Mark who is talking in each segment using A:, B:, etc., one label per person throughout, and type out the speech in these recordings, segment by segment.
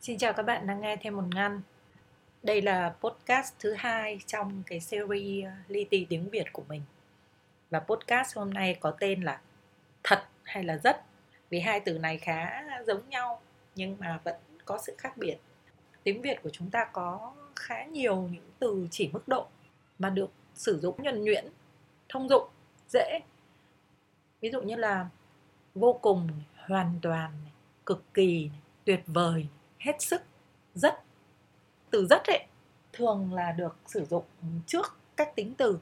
A: Xin chào các bạn đang nghe thêm một ngăn. Đây là podcast thứ hai trong cái series uh, Ly Tì tiếng Việt của mình. Và podcast hôm nay có tên là Thật hay là Rất. Vì hai từ này khá giống nhau nhưng mà vẫn có sự khác biệt. Tiếng Việt của chúng ta có khá nhiều những từ chỉ mức độ mà được sử dụng nhuần nhuyễn, thông dụng, dễ. Ví dụ như là vô cùng, hoàn toàn, cực kỳ, tuyệt vời, hết sức rất từ rất ấy thường là được sử dụng trước các tính từ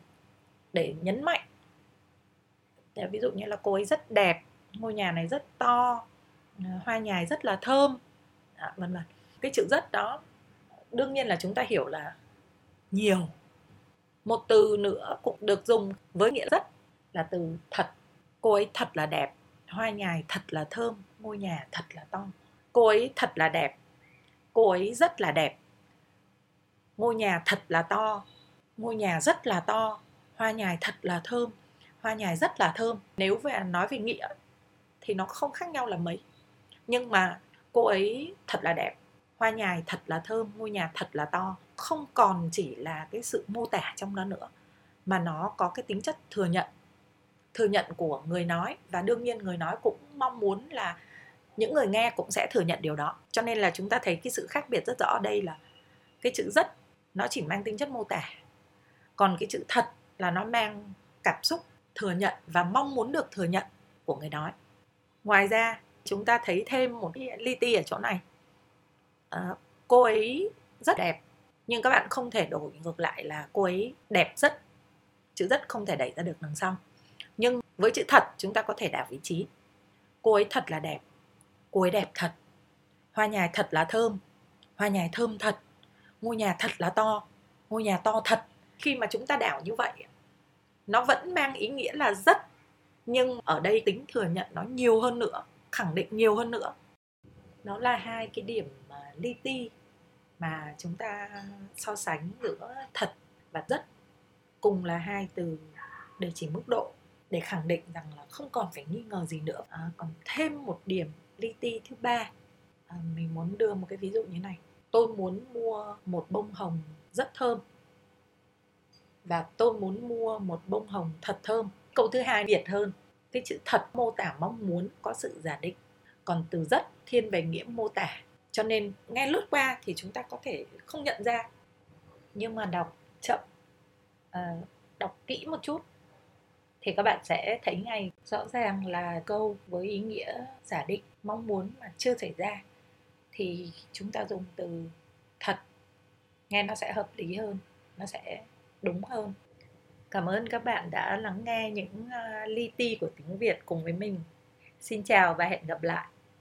A: để nhấn mạnh. Ví dụ như là cô ấy rất đẹp ngôi nhà này rất to hoa nhài rất là thơm à, vân vân. Cái chữ rất đó đương nhiên là chúng ta hiểu là nhiều. Một từ nữa cũng được dùng với nghĩa rất là từ thật. Cô ấy thật là đẹp hoa nhài thật là thơm ngôi nhà thật là to. Cô ấy thật là đẹp cô ấy rất là đẹp. Ngôi nhà thật là to, ngôi nhà rất là to, hoa nhài thật là thơm, hoa nhài rất là thơm. Nếu về nói về nghĩa thì nó không khác nhau là mấy. Nhưng mà cô ấy thật là đẹp, hoa nhài thật là thơm, ngôi nhà thật là to. Không còn chỉ là cái sự mô tả trong đó nữa, mà nó có cái tính chất thừa nhận. Thừa nhận của người nói, và đương nhiên người nói cũng mong muốn là những người nghe cũng sẽ thừa nhận điều đó. Cho nên là chúng ta thấy cái sự khác biệt rất rõ ở đây là cái chữ rất nó chỉ mang tính chất mô tả. Còn cái chữ thật là nó mang cảm xúc thừa nhận và mong muốn được thừa nhận của người nói. Ngoài ra chúng ta thấy thêm một cái li ti ở chỗ này. À, cô ấy rất đẹp nhưng các bạn không thể đổi ngược lại là cô ấy đẹp rất. Chữ rất không thể đẩy ra được đằng sau. Nhưng với chữ thật chúng ta có thể đảo vị trí. Cô ấy thật là đẹp ôi đẹp thật. Hoa nhài thật là thơm. Hoa nhài thơm thật. Ngôi nhà thật là to. Ngôi nhà to thật. Khi mà chúng ta đảo như vậy nó vẫn mang ý nghĩa là rất. Nhưng ở đây tính thừa nhận nó nhiều hơn nữa khẳng định nhiều hơn nữa. Nó là hai cái điểm à, li ti mà chúng ta so sánh giữa thật và rất. Cùng là hai từ để chỉ mức độ để khẳng định rằng là không còn phải nghi ngờ gì nữa. À, còn thêm một điểm li ti thứ ba. À, mình muốn đưa một cái ví dụ như này. Tôi muốn mua một bông hồng rất thơm. Và tôi muốn mua một bông hồng thật thơm. Câu thứ hai việt hơn. Cái chữ thật mô tả mong muốn có sự giả định. Còn từ rất thiên về nghĩa mô tả. Cho nên nghe lướt qua thì chúng ta có thể không nhận ra. Nhưng mà đọc chậm à, đọc kỹ một chút thì các bạn sẽ thấy ngay rõ ràng là câu với ý nghĩa giả định mong muốn mà chưa xảy ra. Thì chúng ta dùng từ thật nghe nó sẽ hợp lý hơn nó sẽ đúng hơn. Cảm ơn các bạn đã lắng nghe những uh, li ti của tiếng việt cùng với mình. Xin chào và hẹn gặp lại!